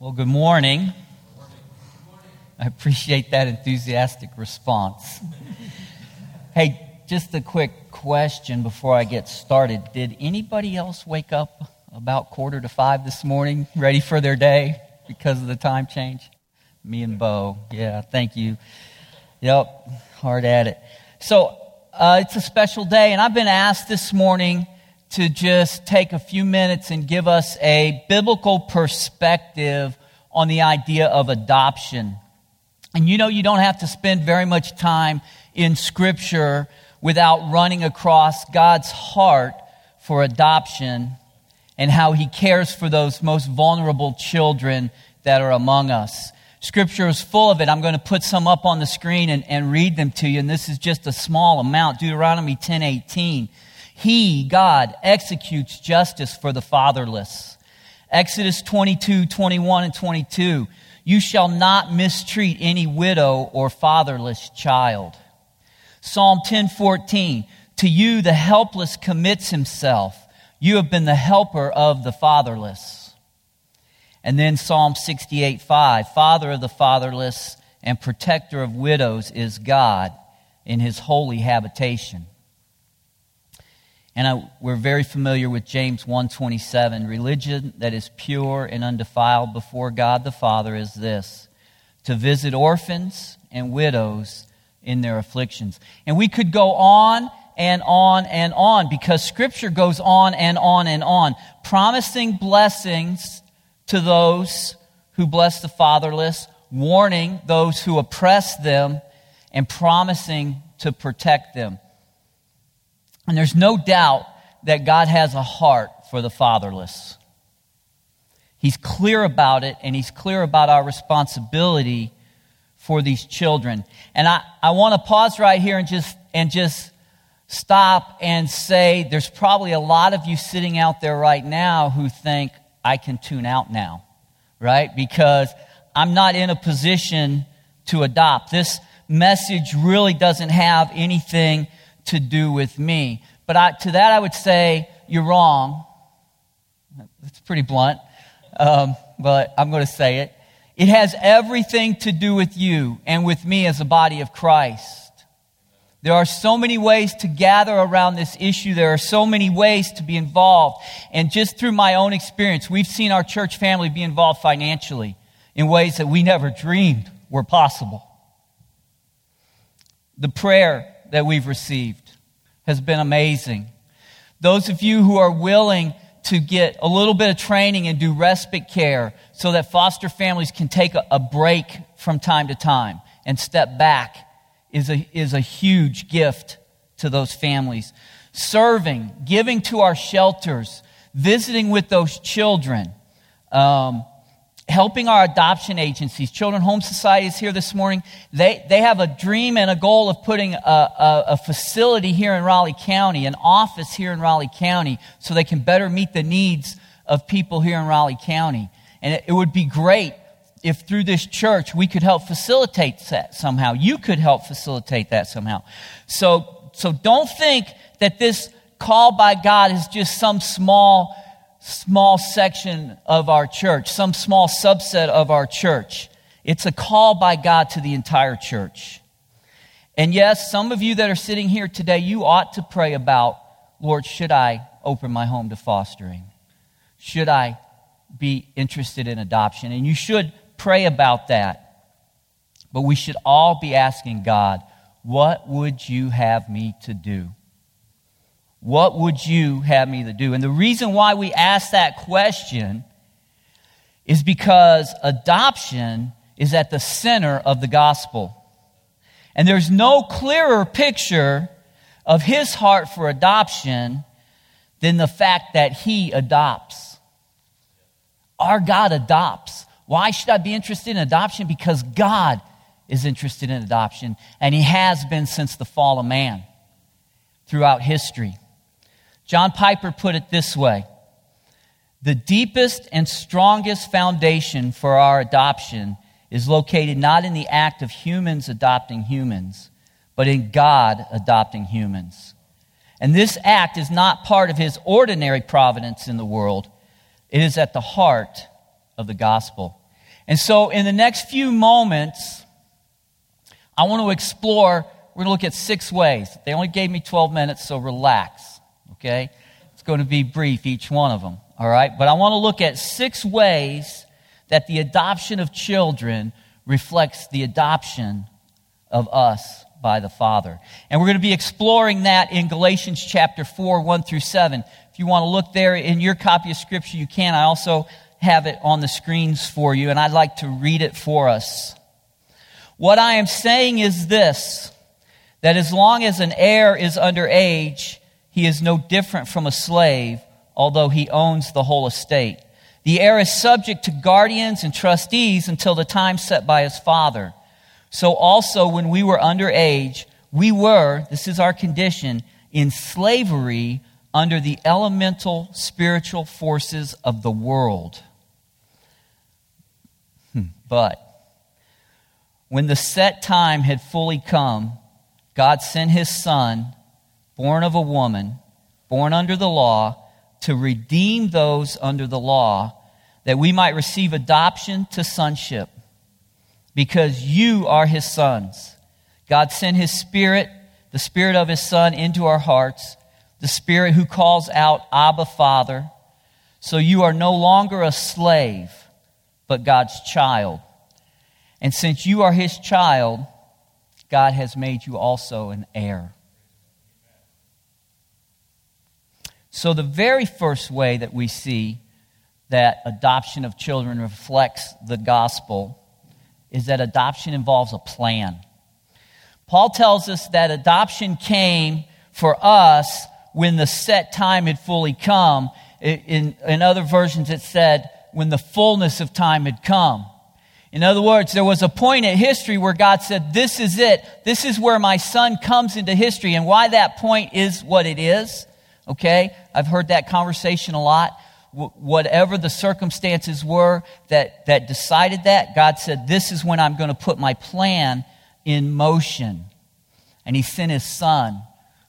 Well, good morning. I appreciate that enthusiastic response. hey, just a quick question before I get started. Did anybody else wake up about quarter to five this morning, ready for their day because of the time change? Me and Bo. Yeah, thank you. Yep, hard at it. So, uh, it's a special day, and I've been asked this morning to just take a few minutes and give us a biblical perspective on the idea of adoption. And you know, you don't have to spend very much time in Scripture without running across God's heart for adoption and how He cares for those most vulnerable children that are among us. Scripture is full of it. I'm going to put some up on the screen and, and read them to you. And this is just a small amount. Deuteronomy 10 18. He, God, executes justice for the fatherless. Exodus 22, 21, and 22. You shall not mistreat any widow or fatherless child. Psalm 10, 14. To you, the helpless commits himself. You have been the helper of the fatherless. And then Psalm 68, 5. Father of the fatherless and protector of widows is God in his holy habitation. And I, we're very familiar with James 1:27. Religion that is pure and undefiled before God the Father is this: to visit orphans and widows in their afflictions. And we could go on and on and on because scripture goes on and on and on, promising blessings to those who bless the fatherless, warning those who oppress them, and promising to protect them. And there's no doubt that God has a heart for the fatherless. He's clear about it, and He's clear about our responsibility for these children. And I, I want to pause right here and just, and just stop and say there's probably a lot of you sitting out there right now who think, I can tune out now, right? Because I'm not in a position to adopt. This message really doesn't have anything to do with me. But I, to that, I would say, you're wrong. That's pretty blunt, um, but I'm going to say it. It has everything to do with you and with me as a body of Christ. There are so many ways to gather around this issue. There are so many ways to be involved. And just through my own experience, we've seen our church family be involved financially in ways that we never dreamed were possible. The prayer that we've received has been amazing. Those of you who are willing to get a little bit of training and do respite care so that foster families can take a, break from time to time and step back is a, is a huge gift to those families. Serving, giving to our shelters, visiting with those children, um, helping our adoption agencies. Children Home Society is here this morning. They, they have a dream and a goal of putting a, a, a, facility here in Raleigh County, an office here in Raleigh County, so they can better meet the needs of people here in Raleigh County. And it, it would be great if through this church we could help facilitate that somehow. You could help facilitate that somehow. So, so don't think that this call by God is just some small small section of our church, some small subset of our church. It's a call by God to the entire church. And yes, some of you that are sitting here today, you ought to pray about, Lord, should I open my home to fostering? Should I be interested in adoption? And you should pray about that. But we should all be asking God, what would you have me to do? What would you have me to do? And the reason why we ask that question is because adoption is at the center of the gospel. And there's no clearer picture of his heart for adoption than the fact that he adopts. Our God adopts. Why should I be interested in adoption? Because God is interested in adoption, and he has been since the fall of man throughout history. John Piper put it this way The deepest and strongest foundation for our adoption is located not in the act of humans adopting humans, but in God adopting humans. And this act is not part of his ordinary providence in the world, it is at the heart of the gospel. And so, in the next few moments, I want to explore, we're going to look at six ways. They only gave me 12 minutes, so relax, okay? It's going to be brief, each one of them, all right? But I want to look at six ways that the adoption of children reflects the adoption of us by the Father. And we're going to be exploring that in Galatians chapter 4, 1 through 7. If you want to look there in your copy of Scripture, you can. I also have it on the screens for you, and I'd like to read it for us. What I am saying is this that as long as an heir is under age, he is no different from a slave, although he owns the whole estate. The heir is subject to guardians and trustees until the time set by his father. So also, when we were underage, we were, this is our condition, in slavery under the elemental spiritual forces of the world. Hmm. But when the set time had fully come, God sent his son, born of a woman, born under the law, to redeem those under the law, that we might receive adoption to sonship because you are his sons. God sent his spirit, the spirit of his son, into our hearts, the spirit who calls out, Abba, Father. So you are no longer a slave, but God's child. And since you are his child, God has made you also an heir. So, the very first way that we see that adoption of children reflects the gospel is that adoption involves a plan. Paul tells us that adoption came for us when the set time had fully come. In, in other versions, it said when the fullness of time had come. In other words, there was a point in history where God said, This is it. This is where my son comes into history. And why that point is what it is. Okay? I've heard that conversation a lot whatever the circumstances were that, that decided that, God said, This is when I'm going to put my plan in motion. And He sent His Son,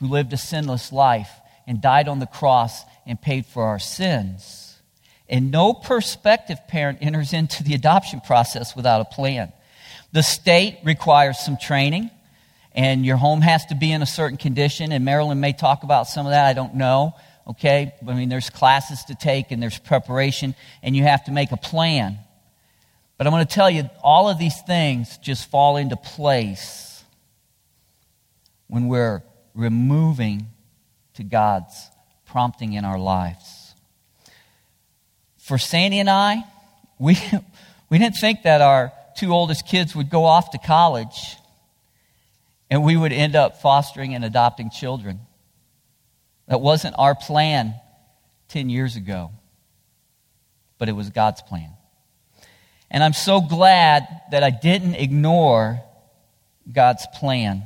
who lived a sinless life and died on the cross and paid for our sins. And no prospective parent enters into the adoption process without a plan. The state requires some training, and your home has to be in a certain condition. And Marilyn may talk about some of that, I don't know okay? I mean, there's classes to take and there's preparation, and you have to make a plan. But I'm going to tell you, all of these things just fall into place when we're removing to God's prompting in our lives. For Sandy and I, we, we didn't think that our two oldest kids would go off to college and we would end up fostering and adopting children. That wasn't our plan 10 years ago, but it was God's plan. And I'm so glad that I didn't ignore God's plan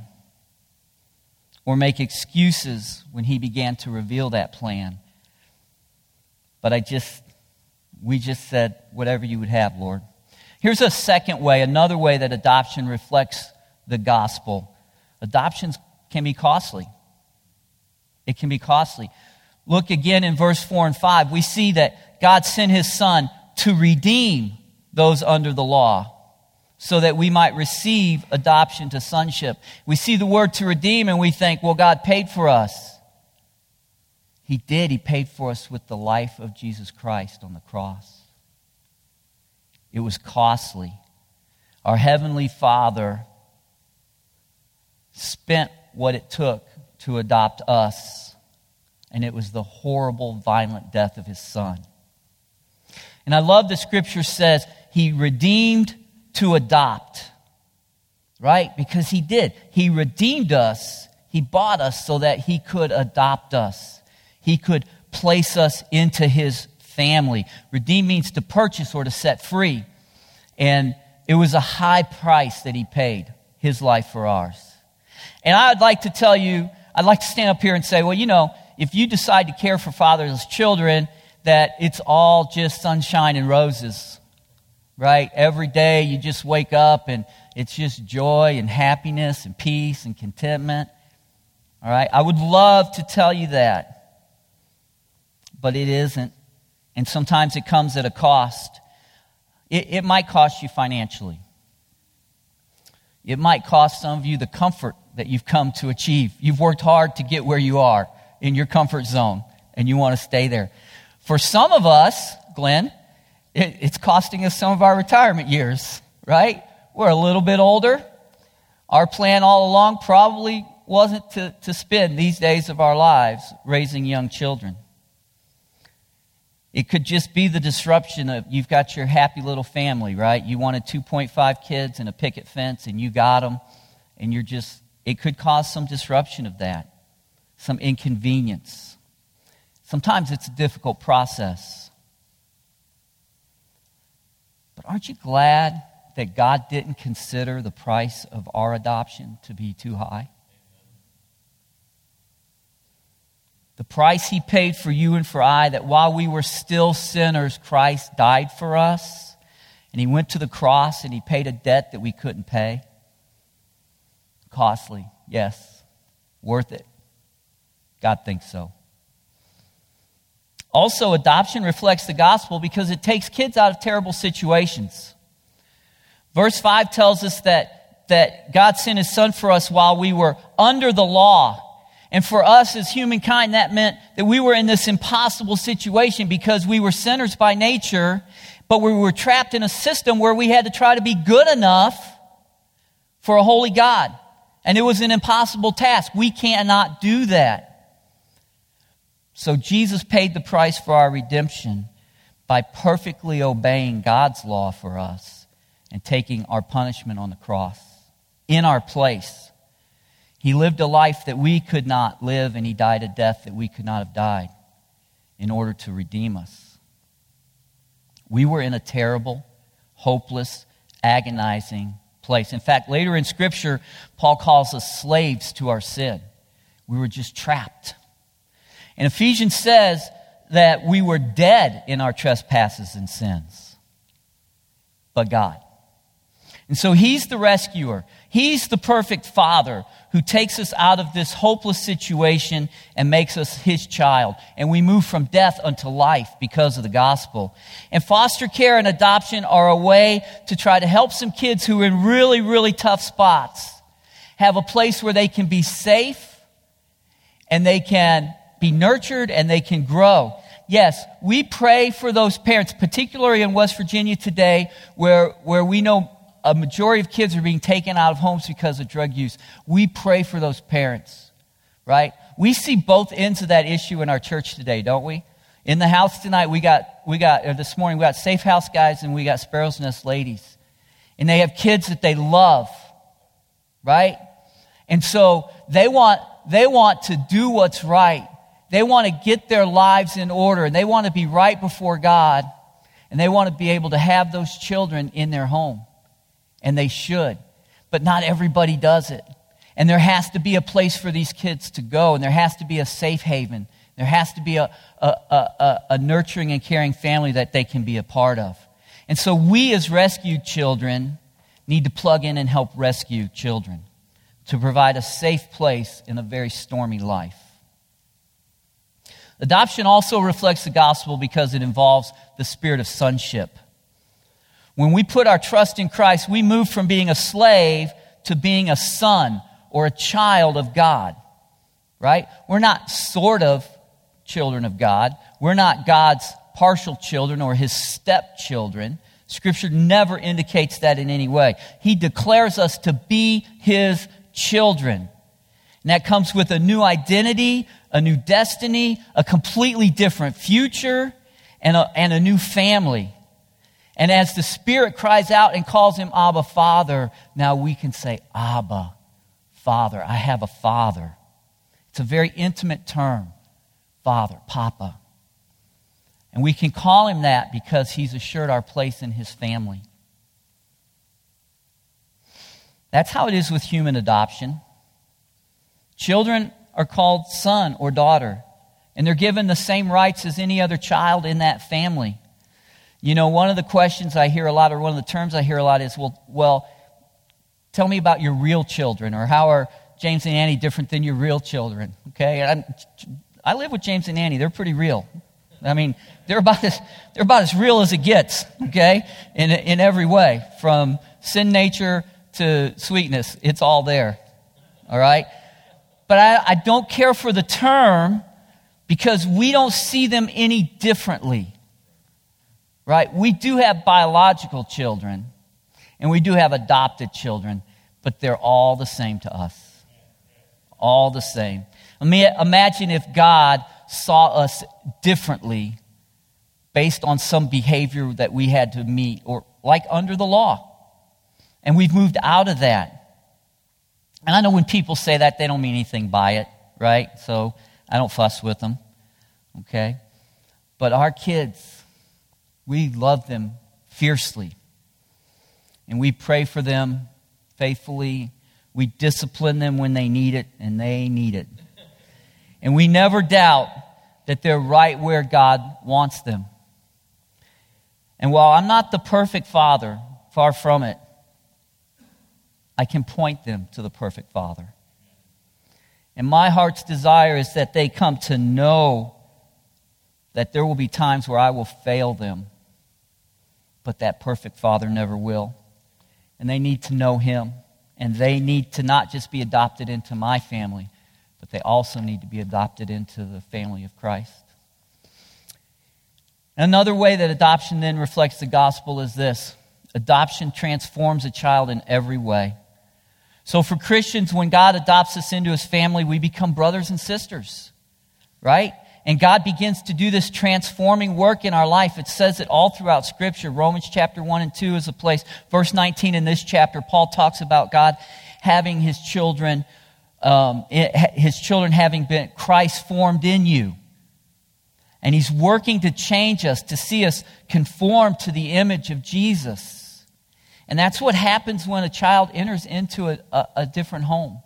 or make excuses when He began to reveal that plan. But I just, we just said, whatever you would have, Lord. Here's a second way, another way that adoption reflects the gospel. Adoptions can be costly. It can be costly. Look again in verse 4 and 5. We see that God sent his son to redeem those under the law so that we might receive adoption to sonship. We see the word to redeem and we think, well, God paid for us. He did. He paid for us with the life of Jesus Christ on the cross. It was costly. Our Heavenly Father spent what it took to adopt us, and it was the horrible, violent death of his son. And I love the scripture says he redeemed to adopt, right? Because he did. He redeemed us, he bought us so that he could adopt us, he could place us into his family. Redeem means to purchase or to set free. And it was a high price that he paid, his life for ours. And I'd like to tell you I'd like to stand up here and say, well, you know, if you decide to care for fatherless children, that it's all just sunshine and roses, right? Every day you just wake up and it's just joy and happiness and peace and contentment. All right? I would love to tell you that, but it isn't. And sometimes it comes at a cost. It, it might cost you financially. It might cost some of you the comfort that you've come to achieve. You've worked hard to get where you are in your comfort zone, and you want to stay there. For some of us, Glenn, it, it's costing us some of our retirement years, right? We're a little bit older. Our plan all along probably wasn't to, to spend these days of our lives raising young children. It could just be the disruption of you've got your happy little family, right? You wanted 2.5 kids and a picket fence, and you got them, and you're just, it could cause some disruption of that, some inconvenience. Sometimes it's a difficult process. But aren't you glad that God didn't consider the price of our adoption to be too high? The price he paid for you and for I, that while we were still sinners, Christ died for us. And he went to the cross and he paid a debt that we couldn't pay. Costly, yes. Worth it. God thinks so. Also, adoption reflects the gospel because it takes kids out of terrible situations. Verse 5 tells us that, that God sent his son for us while we were under the law and for us as humankind, that meant that we were in this impossible situation because we were sinners by nature, but we were trapped in a system where we had to try to be good enough for a holy God. And it was an impossible task. We cannot do that. So Jesus paid the price for our redemption by perfectly obeying God's law for us and taking our punishment on the cross in our place. He lived a life that we could not live, and he died a death that we could not have died in order to redeem us. We were in a terrible, hopeless, agonizing place. In fact, later in Scripture, Paul calls us slaves to our sin. We were just trapped. And Ephesians says that we were dead in our trespasses and sins. But God. And so He's the rescuer. He's the perfect Father who takes us out of this hopeless situation and makes us his child. And we move from death unto life because of the gospel. And foster care and adoption are a way to try to help some kids who are in really, really tough spots have a place where they can be safe and they can be nurtured and they can grow. Yes, we pray for those parents, particularly in West Virginia today, where, where we know a majority of kids are being taken out of homes because of drug use. We pray for those parents, right? We see both ends of that issue in our church today, don't we? In the house tonight, we got, we got, this morning, we got Safe House guys and we got Sparrow's Nest ladies. And they have kids that they love, right? And so they want, they want to do what's right. They want to get their lives in order and they want to be right before God and they want to be able to have those children in their home and they should. But not everybody does it. And there has to be a place for these kids to go, and there has to be a safe haven. There has to be a, a, a, a nurturing and caring family that they can be a part of. And so we, as rescued children, need to plug in and help rescue children to provide a safe place in a very stormy life. Adoption also reflects the gospel because it involves the spirit of sonship. When we put our trust in Christ, we move from being a slave to being a son or a child of God, right? We're not sort of children of God. We're not God's partial children or his stepchildren. Scripture never indicates that in any way. He declares us to be his children. And that comes with a new identity, a new destiny, a completely different future, and a, and a new family. And as the Spirit cries out and calls him Abba, Father, now we can say, Abba, Father. I have a Father. It's a very intimate term. Father, Papa. And we can call him that because he's assured our place in his family. That's how it is with human adoption. Children are called son or daughter, and they're given the same rights as any other child in that family. You know, one of the questions I hear a lot, or one of the terms I hear a lot is, well, well, tell me about your real children, or how are James and Annie different than your real children? Okay, I'm, i live with James and Annie; they're pretty real. I mean, they're about as, they're about as real as it gets, okay? In, in every way. From sin nature to sweetness, it's all there. All right? But I, I don't care for the term because we don't see them any differently. Right? We do have biological children and we do have adopted children, but they're all the same to us. All the same. Imagine if God saw us differently based on some behavior that we had to meet or like under the law. And we've moved out of that. And I know when people say that, they don't mean anything by it, right? So I don't fuss with them, okay? But our kids, we love them fiercely. And we pray for them faithfully. We discipline them when they need it, and they need it. And we never doubt that they're right where God wants them. And while I'm not the perfect father, far from it, I can point them to the perfect father. And my heart's desire is that they come to know that there will be times where I will fail them, but that perfect father never will. And they need to know him. And they need to not just be adopted into my family, but they also need to be adopted into the family of Christ. Another way that adoption then reflects the gospel is this adoption transforms a child in every way. So, for Christians, when God adopts us into his family, we become brothers and sisters, right? And God begins to do this transforming work in our life. It says it all throughout Scripture. Romans chapter 1 and 2 is a place. Verse 19 in this chapter, Paul talks about God having his children um, his children having been Christ formed in you. And he's working to change us, to see us conform to the image of Jesus. And that's what happens when a child enters into a, a, a different home.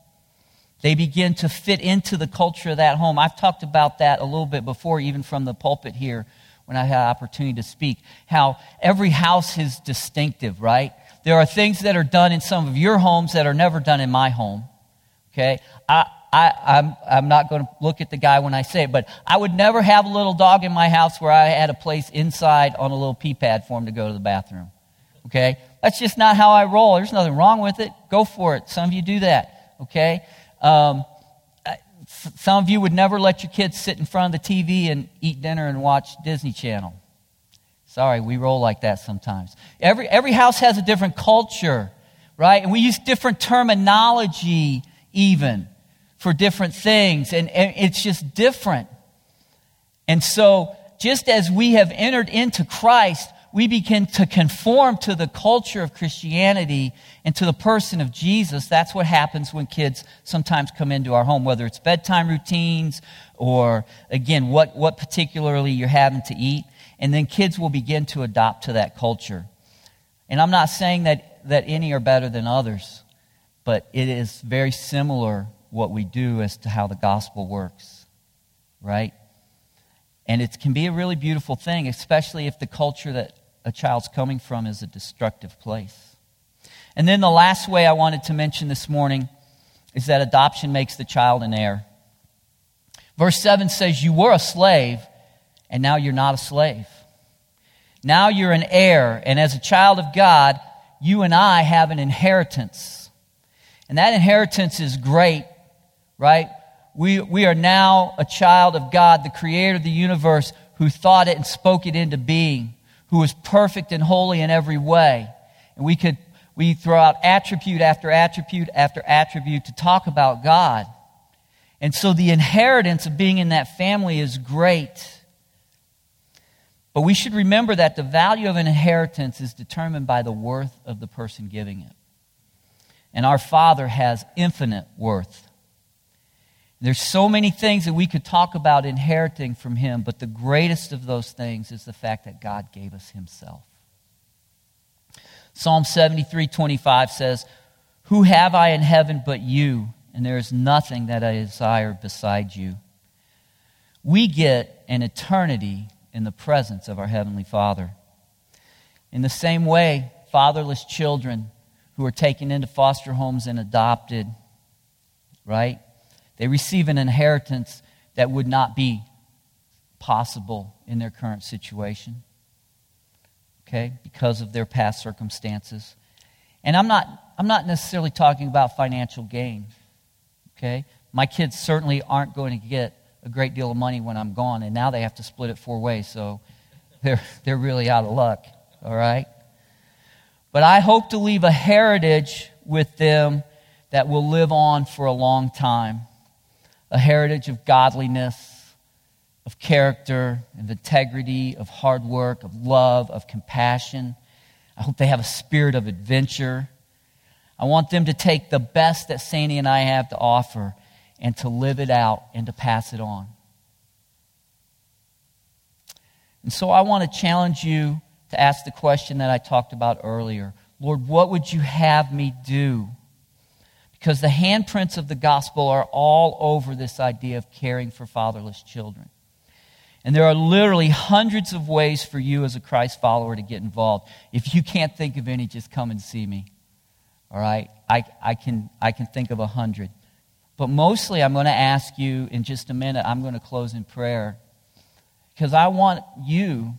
They begin to fit into the culture of that home. I've talked about that a little bit before, even from the pulpit here when I had opportunity to speak. How every house is distinctive, right? There are things that are done in some of your homes that are never done in my home. Okay? I, I, I'm, I'm not going to look at the guy when I say it, but I would never have a little dog in my house where I had a place inside on a little pee pad for him to go to the bathroom. Okay? That's just not how I roll. There's nothing wrong with it. Go for it. Some of you do that. Okay? Um, some of you would never let your kids sit in front of the TV and eat dinner and watch Disney Channel. Sorry, we roll like that sometimes. Every, every house has a different culture, right? And we use different terminology even for different things. And, and it's just different. And so, just as we have entered into Christ, we begin to conform to the culture of Christianity and to the person of Jesus. That's what happens when kids sometimes come into our home, whether it's bedtime routines or, again, what, what particularly you're having to eat. And then kids will begin to adopt to that culture. And I'm not saying that, that any are better than others but it is very similar what we do as to how the gospel works, right? And it can be a really beautiful thing, especially if the culture that a child's coming from is a destructive place. And then the last way I wanted to mention this morning is that adoption makes the child an heir. Verse 7 says, You were a slave, and now you're not a slave. Now you're an heir, and as a child of God, you and I have an inheritance and that inheritance is great, right? We, we are now a child of God, the creator of the universe, who thought it and spoke it into being, who was perfect and holy in every way. And we could, we throw out attribute after attribute after attribute to talk about God. And so the inheritance of being in that family is great. But we should remember that the value of an inheritance is determined by the worth of the person giving it. And our Father has infinite worth. There's so many things that we could talk about inheriting from Him, but the greatest of those things is the fact that God gave us Himself. Psalm 73 25 says, Who have I in heaven but you? And there is nothing that I desire beside you. We get an eternity in the presence of our Heavenly Father. In the same way, fatherless children who are taken into foster homes and adopted, right? They receive an inheritance that would not be possible in their current situation, okay, because of their past circumstances. And I'm not, I'm not necessarily talking about financial gain, okay? My kids certainly aren't going to get a great deal of money when I'm gone, and now they have to split it four ways, so they're, they're really out of luck, all right? But I hope to leave a heritage with them that will live on for a long time a heritage of godliness, of character, of integrity, of hard work, of love, of compassion. I hope they have a spirit of adventure. I want them to take the best that Sandy and I have to offer and to live it out and to pass it on. And so I want to challenge you to ask the question that I talked about earlier Lord, what would you have me do? Because the handprints of the gospel are all over this idea of caring for fatherless children. And there are literally hundreds of ways for you as a Christ follower to get involved. If you can't think of any, just come and see me. All right? I, I, can, I can think of a hundred. But mostly, I'm going to ask you in just a minute, I'm going to close in prayer. Because I want you,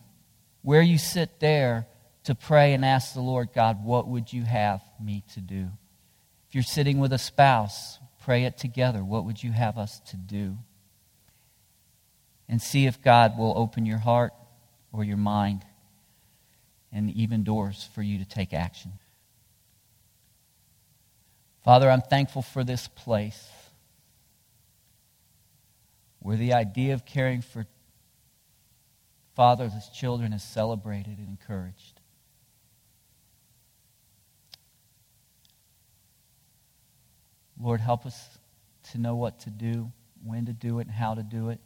where you sit there, to pray and ask the Lord, God, what would you have me to do? If you're sitting with a spouse, pray it together. What would you have us to do? And see if God will open your heart or your mind and even doors for you to take action. Father, I'm thankful for this place where the idea of caring for fatherless children is celebrated and encouraged. Lord, help us to know what to do, when to do it, and how to do it.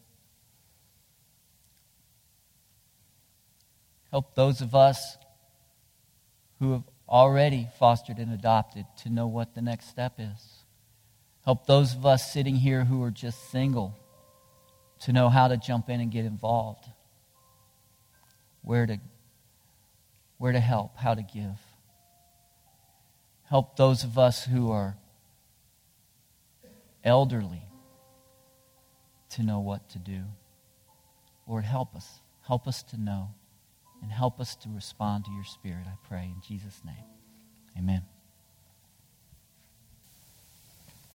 Help those of us who have already fostered and adopted to know what the next step is. Help those of us sitting here who are just single to know how to jump in and get involved, where to, where to help, how to give. Help those of us who are elderly to know what to do. Lord, help us. Help us to know and help us to respond to your Spirit, I pray. In Jesus' name, amen.